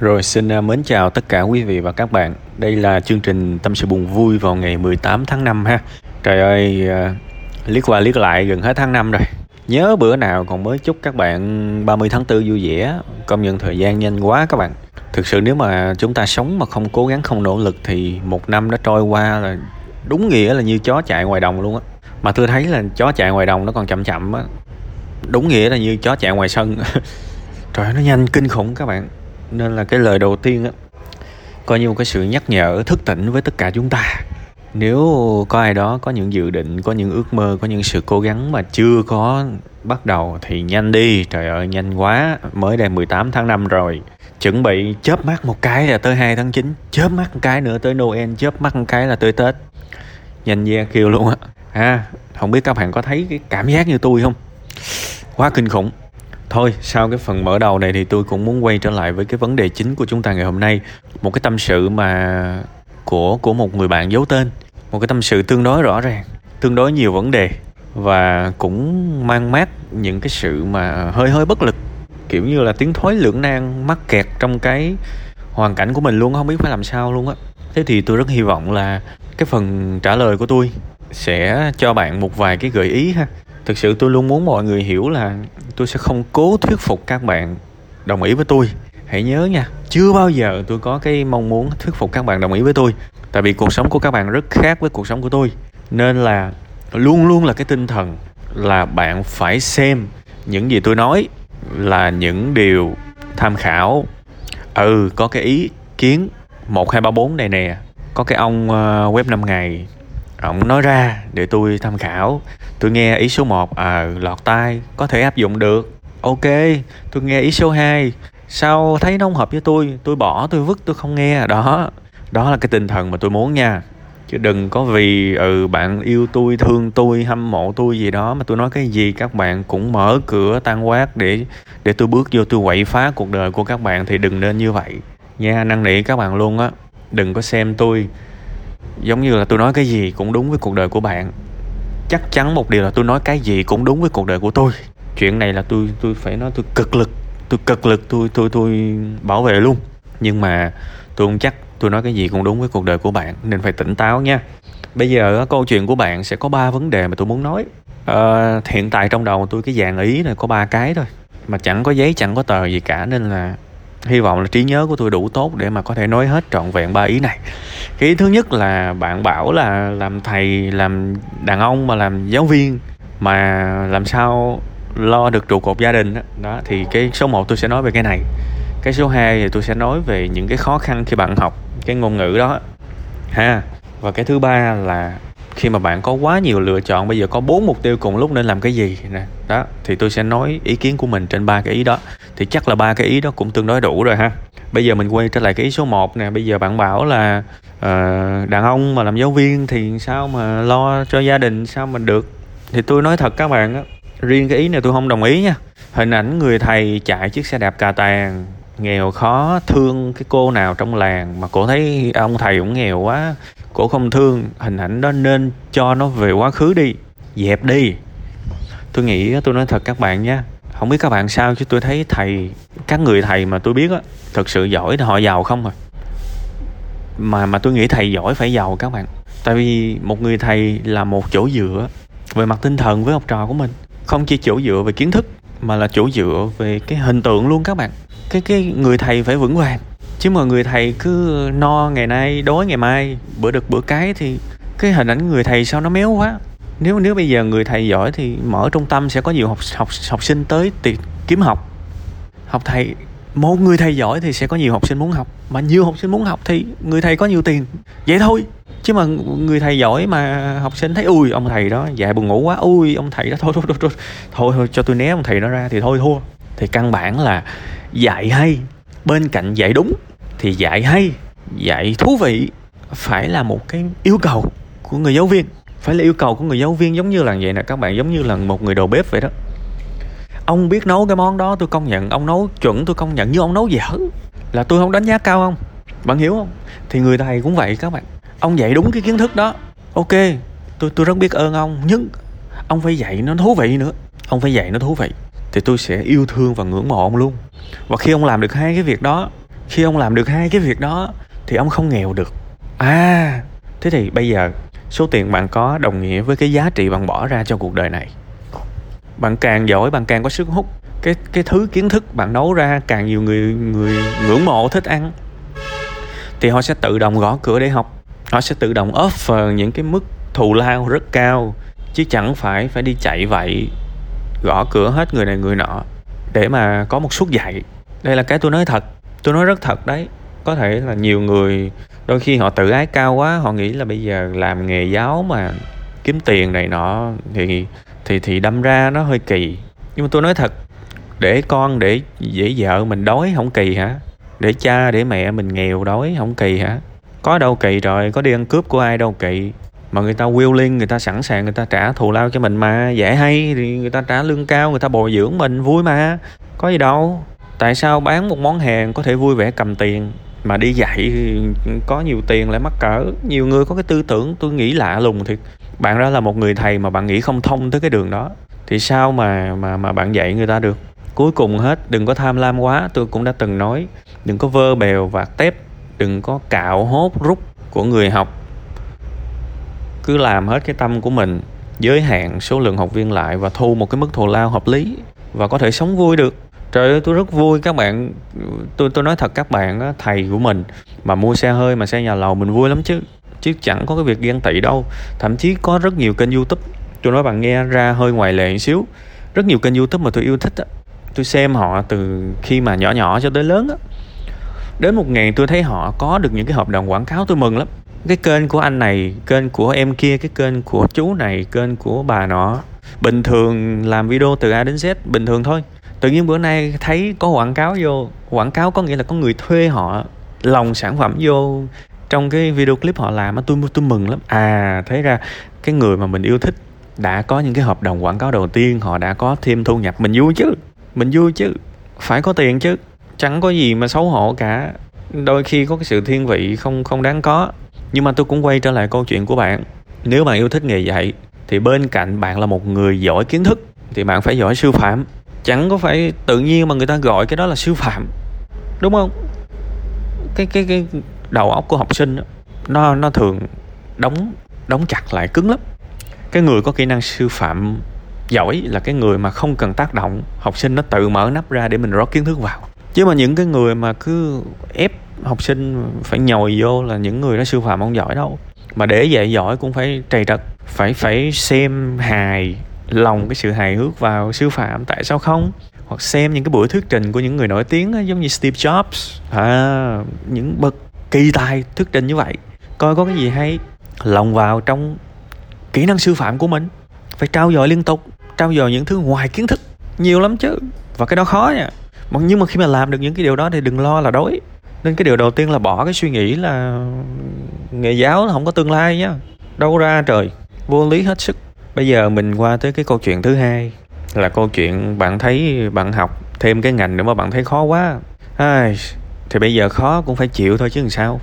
Rồi xin à, mến chào tất cả quý vị và các bạn. Đây là chương trình Tâm sự buồn vui vào ngày 18 tháng 5 ha. Trời ơi, à, liếc qua liếc lại gần hết tháng 5 rồi. Nhớ bữa nào còn mới chúc các bạn 30 tháng 4 vui vẻ. Công nhận thời gian nhanh quá các bạn. Thực sự nếu mà chúng ta sống mà không cố gắng không nỗ lực thì một năm đã trôi qua là đúng nghĩa là như chó chạy ngoài đồng luôn á. Mà tôi thấy là chó chạy ngoài đồng nó còn chậm chậm á. Đúng nghĩa là như chó chạy ngoài sân. Trời ơi, nó nhanh kinh khủng các bạn nên là cái lời đầu tiên á, coi như một cái sự nhắc nhở thức tỉnh với tất cả chúng ta. Nếu có ai đó có những dự định, có những ước mơ, có những sự cố gắng mà chưa có bắt đầu thì nhanh đi. Trời ơi, nhanh quá. Mới đây 18 tháng 5 rồi. Chuẩn bị chớp mắt một cái là tới 2 tháng 9 chớp mắt một cái nữa tới Noel, chớp mắt một cái là tới Tết. Nhanh da kêu luôn á. Ha không biết các bạn có thấy cái cảm giác như tôi không? Quá kinh khủng. Thôi, sau cái phần mở đầu này thì tôi cũng muốn quay trở lại với cái vấn đề chính của chúng ta ngày hôm nay. Một cái tâm sự mà của của một người bạn giấu tên. Một cái tâm sự tương đối rõ ràng, tương đối nhiều vấn đề và cũng mang mát những cái sự mà hơi hơi bất lực kiểu như là tiếng thối lưỡng nan mắc kẹt trong cái hoàn cảnh của mình luôn không biết phải làm sao luôn á thế thì tôi rất hy vọng là cái phần trả lời của tôi sẽ cho bạn một vài cái gợi ý ha thực sự tôi luôn muốn mọi người hiểu là tôi sẽ không cố thuyết phục các bạn đồng ý với tôi. Hãy nhớ nha chưa bao giờ tôi có cái mong muốn thuyết phục các bạn đồng ý với tôi. Tại vì cuộc sống của các bạn rất khác với cuộc sống của tôi. Nên là luôn luôn là cái tinh thần là bạn phải xem những gì tôi nói là những điều tham khảo. Ừ có cái ý kiến một hai ba bốn này nè. Có cái ông uh, web 5 ngày ông nói ra để tôi tham khảo. Tôi nghe ý số 1 à lọt tai, có thể áp dụng được. Ok, tôi nghe ý số 2 sao thấy nó không hợp với tôi? Tôi bỏ, tôi vứt, tôi không nghe. Đó đó là cái tinh thần mà tôi muốn nha. Chứ đừng có vì ừ bạn yêu tôi, thương tôi, hâm mộ tôi gì đó mà tôi nói cái gì, các bạn cũng mở cửa, tan quát để để tôi bước vô, tôi quậy phá cuộc đời của các bạn thì đừng nên như vậy nha năn nỉ, các bạn luôn á. Đừng có xem tôi giống như là tôi nói cái gì cũng đúng với cuộc đời của bạn. Chắc chắn một điều là tôi nói cái gì cũng đúng với cuộc đời của tôi. Chuyện này là tôi tôi phải nói tôi cực lực tôi cực lực tôi tôi tôi bảo vệ luôn. Nhưng mà tôi không chắc tôi nói cái gì cũng đúng với cuộc đời của bạn nên phải tỉnh táo nha. Bây giờ câu chuyện của bạn sẽ có ba vấn đề mà tôi muốn nói. À, hiện tại trong đầu tôi cái dạng ý này có ba cái thôi mà chẳng có giấy chẳng có tờ gì cả nên là hy vọng là trí nhớ của tôi đủ tốt để mà có thể nói hết trọn vẹn ba ý này. Cái ý thứ nhất là bạn bảo là làm thầy làm đàn ông mà làm giáo viên mà làm sao lo được trụ cột gia đình đó, đó thì cái số 1 tôi sẽ nói về cái này. Cái số 2 thì tôi sẽ nói về những cái khó khăn khi bạn học cái ngôn ngữ đó. Ha và cái thứ ba là khi mà bạn có quá nhiều lựa chọn bây giờ có bốn mục tiêu cùng lúc nên làm cái gì? Nè đó thì tôi sẽ nói ý kiến của mình trên ba cái ý đó. Thì chắc là ba cái ý đó cũng tương đối đủ rồi ha. Bây giờ mình quay trở lại cái ý số 1 nè. Bây giờ bạn bảo là uh, đàn ông mà làm giáo viên thì sao mà lo cho gia đình sao mà được? Thì tôi nói thật các bạn á riêng cái ý này tôi không đồng ý nha. Hình ảnh người thầy chạy chiếc xe đạp cà tàng nghèo khó thương cái cô nào trong làng mà cổ thấy ông thầy cũng nghèo quá, cổ không thương, hình ảnh đó nên cho nó về quá khứ đi, dẹp đi. Tôi nghĩ tôi nói thật các bạn nha không biết các bạn sao chứ tôi thấy thầy, các người thầy mà tôi biết á, thật sự giỏi thì họ giàu không rồi mà mà tôi nghĩ thầy giỏi phải giàu các bạn, tại vì một người thầy là một chỗ dựa về mặt tinh thần với học trò của mình, không chỉ chỗ dựa về kiến thức mà là chỗ dựa về cái hình tượng luôn các bạn cái cái người thầy phải vững vàng. Chứ mà người thầy cứ no ngày nay đói ngày mai bữa được bữa cái thì cái hình ảnh người thầy sao nó méo quá. Nếu nếu bây giờ người thầy giỏi thì mở trung tâm sẽ có nhiều học học học sinh tới tìm kiếm học. Học thầy một người thầy giỏi thì sẽ có nhiều học sinh muốn học mà nhiều học sinh muốn học thì người thầy có nhiều tiền. Vậy thôi. Chứ mà người thầy giỏi mà học sinh thấy ui ông thầy đó dạy buồn ngủ quá ui ông thầy đó thôi thôi thôi thôi thôi, thôi cho tôi né ông thầy đó ra thì thôi thua thì căn bản là dạy hay, bên cạnh dạy đúng thì dạy hay, dạy thú vị phải là một cái yêu cầu của người giáo viên. Phải là yêu cầu của người giáo viên giống như là vậy nè, các bạn giống như là một người đầu bếp vậy đó. Ông biết nấu cái món đó, tôi công nhận. Ông nấu chuẩn, tôi công nhận nhưng ông nấu dở. Là tôi không đánh giá cao không bạn hiểu không? Thì người thầy cũng vậy các bạn. Ông dạy đúng cái kiến thức đó. Ok, tôi tôi rất biết ơn ông, nhưng ông phải dạy nó thú vị nữa. Ông phải dạy nó thú vị thì tôi sẽ yêu thương và ngưỡng mộ ông luôn. Và khi ông làm được hai cái việc đó, khi ông làm được hai cái việc đó, thì ông không nghèo được. À thế thì bây giờ số tiền bạn có đồng nghĩa với cái giá trị bạn bỏ ra cho cuộc đời này. Bạn càng giỏi, bạn càng có sức hút. Cái cái thứ kiến thức bạn nấu ra càng nhiều người người ngưỡng mộ, thích ăn. Thì họ sẽ tự động gõ cửa để học. Họ sẽ tự động offer những cái mức thù lao rất cao, chứ chẳng phải phải đi chạy vậy gõ cửa hết người này người nọ, để mà có một suất dạy. Đây là cái tôi nói thật, tôi nói rất thật đấy. Có thể là nhiều người, đôi khi họ tự ái cao quá, họ nghĩ là bây giờ làm nghề giáo mà kiếm tiền này nọ thì thì thì đâm ra nó hơi kỳ. Nhưng mà tôi nói thật, để con để dễ vợ mình đói không kỳ hả? Để cha, để mẹ mình nghèo đói không kỳ hả? Có đâu kỳ rồi, có đi ăn cướp của ai đâu kỳ mà người ta willing người ta sẵn sàng, người ta trả thù lao cho mình mà. Dễ hay thì người ta trả lương cao, người ta bồi dưỡng mình, vui mà. Có gì đâu. Tại sao bán một món hàng có thể vui vẻ cầm tiền, mà đi dạy có nhiều tiền lại mắc cỡ? Nhiều người có cái tư tưởng tôi nghĩ lạ lùng thiệt. Bạn đó là một người thầy mà bạn nghĩ không thông tới cái đường đó. Thì sao mà mà mà bạn dạy người ta được? Cuối cùng hết, đừng có tham lam quá, tôi cũng đã từng nói. Đừng có vơ bèo và tép, đừng có cạo hốt rút của người học cứ làm hết cái tâm của mình giới hạn số lượng học viên lại và thu một cái mức thù lao hợp lý và có thể sống vui được. Trời ơi tôi rất vui. Các bạn tôi tôi nói thật các bạn á, thầy của mình mà mua xe hơi mà xe nhà lầu mình vui lắm chứ. Chứ chẳng có cái việc ghen tị đâu. Thậm chí có rất nhiều kênh youtube. Tôi nói bạn nghe ra hơi ngoài lệ một xíu. Rất nhiều kênh youtube mà tôi yêu thích á. Tôi xem họ từ khi mà nhỏ nhỏ cho tới lớn á. Đến một ngày tôi thấy họ có được những cái hợp đồng quảng cáo tôi mừng lắm cái kênh của anh này, kênh của em kia, cái kênh của chú này, kênh của bà nọ. Bình thường làm video từ a đến z, bình thường thôi. Tự nhiên bữa nay thấy có quảng cáo vô, quảng cáo có nghĩa là có người thuê họ, lòng sản phẩm vô. Trong cái video clip họ làm tôi tôi mừng lắm. À thấy ra cái người mà mình yêu thích đã có những cái hợp đồng quảng cáo đầu tiên, họ đã có thêm thu nhập. Mình vui chứ, mình vui chứ, phải có tiền chứ. Chẳng có gì mà xấu hổ cả. Đôi khi có cái sự thiên vị không không đáng có nhưng mà tôi cũng quay trở lại câu chuyện của bạn. Nếu bạn yêu thích nghề dạy thì bên cạnh bạn là một người giỏi kiến thức thì bạn phải giỏi sư phạm. Chẳng có phải tự nhiên mà người ta gọi cái đó là sư phạm đúng không? Cái cái cái đầu óc của học sinh đó, nó nó thường đóng đóng chặt lại cứng lắm. Cái người có kỹ năng sư phạm giỏi là cái người mà không cần tác động. Học sinh nó tự mở nắp ra để mình rót kiến thức vào. Chứ mà những cái người mà cứ ép học sinh phải nhồi vô là những người đó sư phạm không giỏi đâu. Mà để dạy giỏi cũng phải trầy trật phải phải xem hài lòng cái sự hài hước vào sư phạm tại sao không? Hoặc xem những cái buổi thuyết trình của những người nổi tiếng giống như Steve Jobs. À, những bậc kỳ tài thuyết trình như vậy. Coi có cái gì hay lòng vào trong kỹ năng sư phạm của mình. Phải trao dồi liên tục trao dồi những thứ ngoài kiến thức nhiều lắm chứ. Và cái đó khó nha. Nhưng mà khi mà làm được những cái điều đó thì đừng lo là đói nên cái điều đầu tiên là bỏ cái suy nghĩ là nghề giáo là không có tương lai nhá. Đâu ra trời vô lý hết sức. Bây giờ mình qua tới cái câu chuyện thứ hai là câu chuyện bạn thấy bạn học thêm cái ngành nữa mà bạn thấy khó quá. Ai, thì bây giờ khó cũng phải chịu thôi chứ làm sao?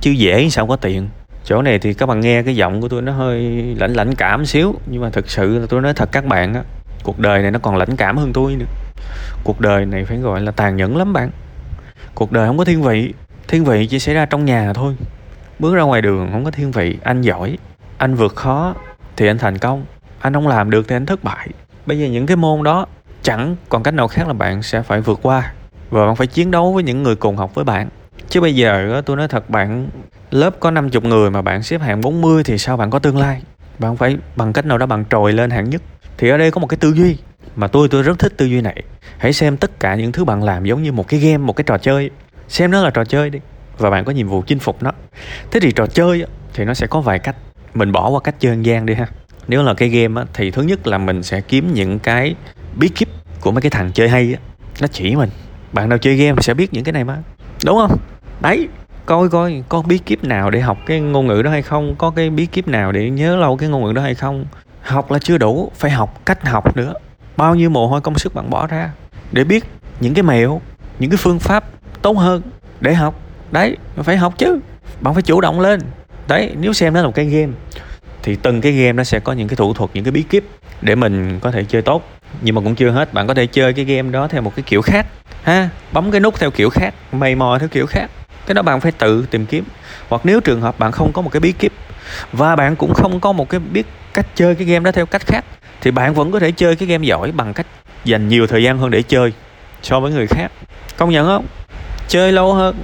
Chứ dễ sao có tiền? Chỗ này thì các bạn nghe cái giọng của tôi nó hơi lãnh lãnh cảm xíu nhưng mà thực sự là tôi nói thật các bạn á. Cuộc đời này nó còn lãnh cảm hơn tôi nữa. Cuộc đời này phải gọi là tàn nhẫn lắm bạn cuộc đời không có thiên vị. Thiên vị chỉ xảy ra trong nhà thôi. Bước ra ngoài đường không có thiên vị. Anh giỏi, anh vượt khó thì anh thành công. Anh không làm được thì anh thất bại. Bây giờ những cái môn đó, chẳng còn cách nào khác là bạn sẽ phải vượt qua. Và bạn phải chiến đấu với những người cùng học với bạn. Chứ bây giờ tôi nói thật, bạn, lớp có 50 người mà bạn xếp hạng 40 thì sao bạn có tương lai? Bạn phải bằng cách nào đó bạn trồi lên hạng nhất. Thì ở đây có một cái tư duy mà tôi tôi rất thích tư duy này. Hãy xem tất cả những thứ bạn làm giống như một cái game, một cái trò chơi. Xem nó là trò chơi đi. Và bạn có nhiệm vụ chinh phục nó. Thế thì trò chơi thì nó sẽ có vài cách. Mình bỏ qua cách chơi ăn gian đi ha. Nếu là cái game thì thứ nhất là mình sẽ kiếm những cái bí kíp của mấy cái thằng chơi hay nó chỉ mình. Bạn nào chơi game sẽ biết những cái này mà. Đúng không? Đấy. Coi coi có bí kíp nào để học cái ngôn ngữ đó hay không? Có cái bí kíp nào để nhớ lâu cái ngôn ngữ đó hay không? Học là chưa đủ. Phải học cách học nữa bao nhiêu mồ hôi công sức bạn bỏ ra để biết những cái mẹo, những cái phương pháp tốt hơn để học. Đấy phải học chứ. Bạn phải chủ động lên. Đấy, nếu xem nó là một cái game, thì từng cái game nó sẽ có những cái thủ thuật, những cái bí kíp để mình có thể chơi tốt. Nhưng mà cũng chưa hết, bạn có thể chơi cái game đó theo một cái kiểu khác, ha? Bấm cái nút theo kiểu khác, mày mò theo kiểu khác. Cái đó bạn phải tự tìm kiếm. Hoặc nếu trường hợp bạn không có một cái bí kíp, và bạn cũng không có một cái biết cách chơi cái game đó theo cách khác thì bạn vẫn có thể chơi cái game giỏi bằng cách dành nhiều thời gian hơn để chơi so với người khác. Công nhận không? Chơi lâu hơn,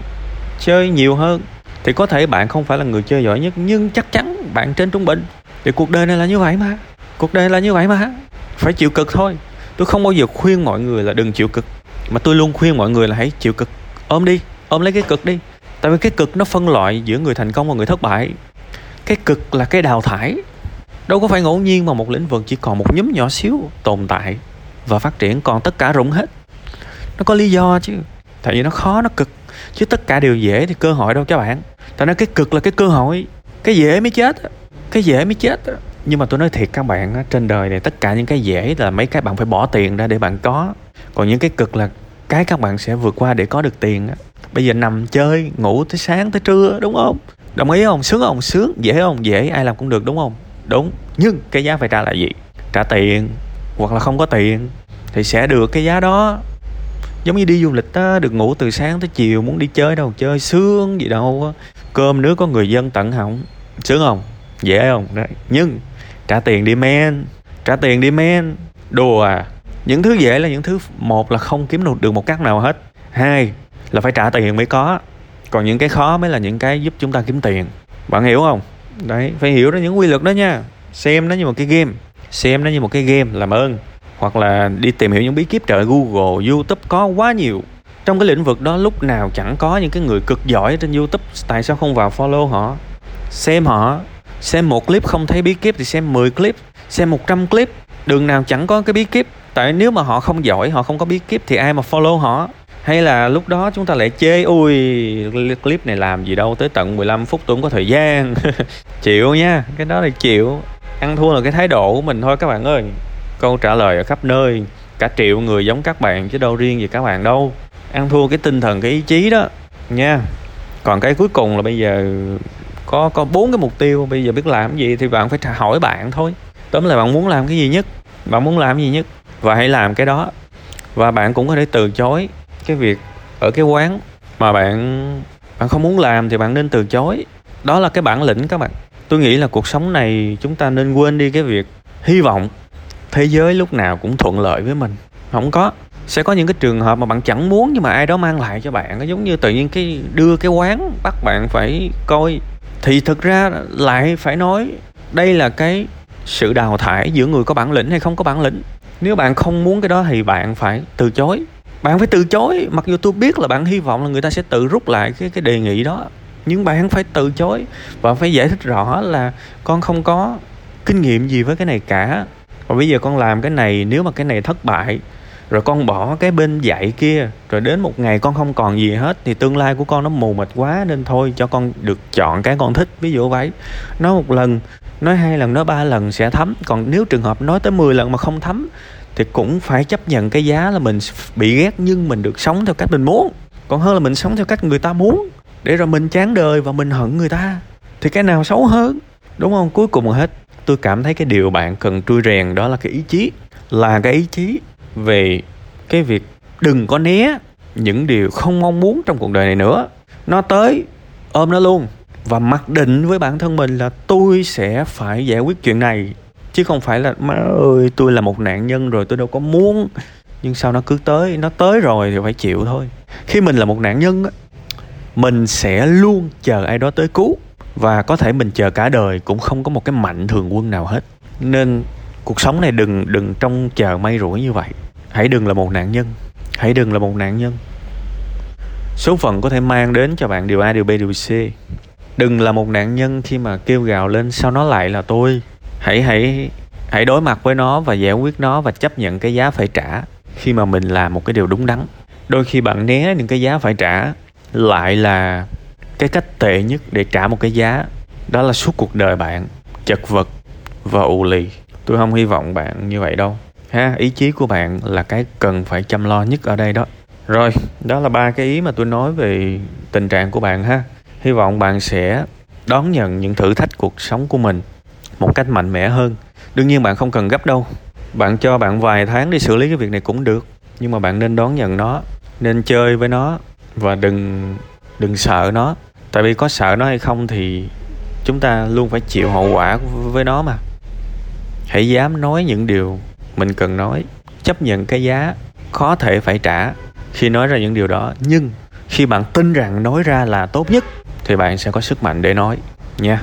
chơi nhiều hơn, thì có thể bạn không phải là người chơi giỏi nhất, nhưng chắc chắn bạn trên trung bình. Thì cuộc đời này là như vậy mà. Cuộc đời là như vậy mà. Phải chịu cực thôi. Tôi không bao giờ khuyên mọi người là đừng chịu cực, mà tôi luôn khuyên mọi người là hãy chịu cực. Ôm đi, ôm lấy cái cực đi. Tại vì cái cực nó phân loại giữa người thành công và người thất bại. Cái cực là cái đào thải đâu có phải ngẫu nhiên mà một lĩnh vực chỉ còn một nhóm nhỏ xíu tồn tại và phát triển, còn tất cả rụng hết. Nó có lý do chứ. Tại vì nó khó, nó cực. Chứ tất cả đều dễ thì cơ hội đâu các bạn. Tại nó cái cực là cái cơ hội. Cái dễ mới chết cái dễ mới chết nhưng mà tôi nói thiệt các bạn trên đời này tất cả những cái dễ là mấy cái bạn phải bỏ tiền ra để bạn có. Còn những cái cực là cái các bạn sẽ vượt qua để có được tiền bây giờ nằm chơi, ngủ tới sáng tới trưa, đúng không? Đồng ý không? Sướng không? Sướng. Dễ không? Dễ. Ai làm cũng được, đúng không? Đúng. Nhưng cái giá phải trả là gì? Trả tiền hoặc là không có tiền thì sẽ được cái giá đó. Giống như đi du lịch á được ngủ từ sáng tới chiều muốn đi chơi đâu chơi sướng gì đâu á. Cơm nước có người dân tận họng sướng không? Dễ không? Đấy. Nhưng trả tiền đi men. Trả tiền đi men. Đùa à. Những thứ dễ là những thứ một là không kiếm được một cách nào hết. Hai là phải trả tiền mới có. Còn những cái khó mới là những cái giúp chúng ta kiếm tiền. Bạn hiểu không đấy phải hiểu đó những quy luật đó nha. Xem nó như một cái game. Xem nó như một cái game làm ơn. Hoặc là đi tìm hiểu những bí kíp trời Google, YouTube có quá nhiều. Trong cái lĩnh vực đó lúc nào chẳng có những cái người cực giỏi trên YouTube tại sao không vào follow họ? Xem họ. Xem một clip không thấy bí kíp thì xem 10 clip xem 100 clip. Đường nào chẳng có cái bí kíp. Tại nếu mà họ không giỏi họ không có bí kíp thì ai mà follow họ? Hay là lúc đó chúng ta lại chê, ui clip này làm gì đâu, tới tận 15 phút tôi không có thời gian. Chịu nha, cái đó là chịu. Ăn thua là cái thái độ của mình thôi các bạn ơi. Câu trả lời ở khắp nơi, cả triệu người giống các bạn chứ đâu riêng gì các bạn đâu. Ăn thua cái tinh thần, cái ý chí đó, nha. Còn cái cuối cùng là bây giờ có có bốn cái mục tiêu, bây giờ biết làm gì thì bạn phải hỏi bạn thôi. Tóm lại bạn muốn làm cái gì nhất? Bạn muốn làm cái gì nhất? Và hãy làm cái đó. Và bạn cũng có thể từ chối cái việc ở cái quán mà bạn bạn không muốn làm thì bạn nên từ chối. Đó là cái bản lĩnh các bạn. Tôi nghĩ là cuộc sống này chúng ta nên quên đi cái việc hy vọng. Thế giới lúc nào cũng thuận lợi với mình. Không có. Sẽ có những cái trường hợp mà bạn chẳng muốn nhưng mà ai đó mang lại cho bạn. Nó giống như tự nhiên cái đưa cái quán bắt bạn phải coi. Thì thực ra lại phải nói, đây là cái sự đào thải giữa người có bản lĩnh hay không có bản lĩnh. Nếu bạn không muốn cái đó thì bạn phải từ chối bạn phải từ chối. Mặc dù tôi biết là bạn hy vọng là người ta sẽ tự rút lại cái cái đề nghị đó, nhưng bạn phải từ chối và phải giải thích rõ là con không có kinh nghiệm gì với cái này cả. Và bây giờ con làm cái này, nếu mà cái này thất bại, rồi con bỏ cái bên dạy kia, rồi đến một ngày con không còn gì hết, thì tương lai của con nó mù mịt quá nên thôi cho con được chọn cái con thích. Ví dụ vậy. Nói một lần, nói hai lần, nói ba lần sẽ thấm. Còn nếu trường hợp nói tới 10 lần mà không thấm thì cũng phải chấp nhận cái giá là mình bị ghét nhưng mình được sống theo cách mình muốn. Còn hơn là mình sống theo cách người ta muốn, để rồi mình chán đời và mình hận người ta, thì cái nào xấu hơn? Đúng không? Cuối cùng hết. Tôi cảm thấy cái điều bạn cần trui rèn đó là cái ý chí. Là cái ý chí về cái việc đừng có né những điều không mong muốn trong cuộc đời này nữa. Nó tới ôm nó luôn. Và mặc định với bản thân mình là tôi sẽ phải giải quyết chuyện này chứ không phải là, má ơi, tôi là một nạn nhân rồi, tôi đâu có muốn. Nhưng sao nó cứ tới? Nó tới rồi thì phải chịu thôi. Khi mình là một nạn nhân á, mình sẽ luôn chờ ai đó tới cứu. Và có thể mình chờ cả đời cũng không có một cái mạnh thường quân nào hết. Nên cuộc sống này đừng đừng trông chờ may rủi như vậy. Hãy đừng là một nạn nhân. Hãy đừng là một nạn nhân. Số phận có thể mang đến cho bạn điều a, điều b, điều c. Đừng là một nạn nhân khi mà kêu gào lên, sao nó lại là tôi? Hãy hãy hãy đối mặt với nó và giải quyết nó và chấp nhận cái giá phải trả khi mà mình làm một cái điều đúng đắn. Đôi khi bạn né những cái giá phải trả lại là cái cách tệ nhất để trả một cái giá. Đó là suốt cuộc đời bạn, chật vật và ù lì. Tôi không hy vọng bạn như vậy đâu. Ha, ý chí của bạn là cái cần phải chăm lo nhất ở đây đó. Rồi, đó là ba cái ý mà tôi nói về tình trạng của bạn ha. Hy vọng bạn sẽ đón nhận những thử thách cuộc sống của mình một cách mạnh mẽ hơn. Đương nhiên bạn không cần gấp đâu. Bạn cho bạn vài tháng đi xử lý cái việc này cũng được, nhưng mà bạn nên đón nhận nó, nên chơi với nó và đừng đừng sợ nó. Tại vì có sợ nó hay không thì chúng ta luôn phải chịu hậu quả với nó mà. Hãy dám nói những điều mình cần nói, chấp nhận cái giá khó thể phải trả khi nói ra những điều đó. Nhưng khi bạn tin rằng nói ra là tốt nhất thì bạn sẽ có sức mạnh để nói nha.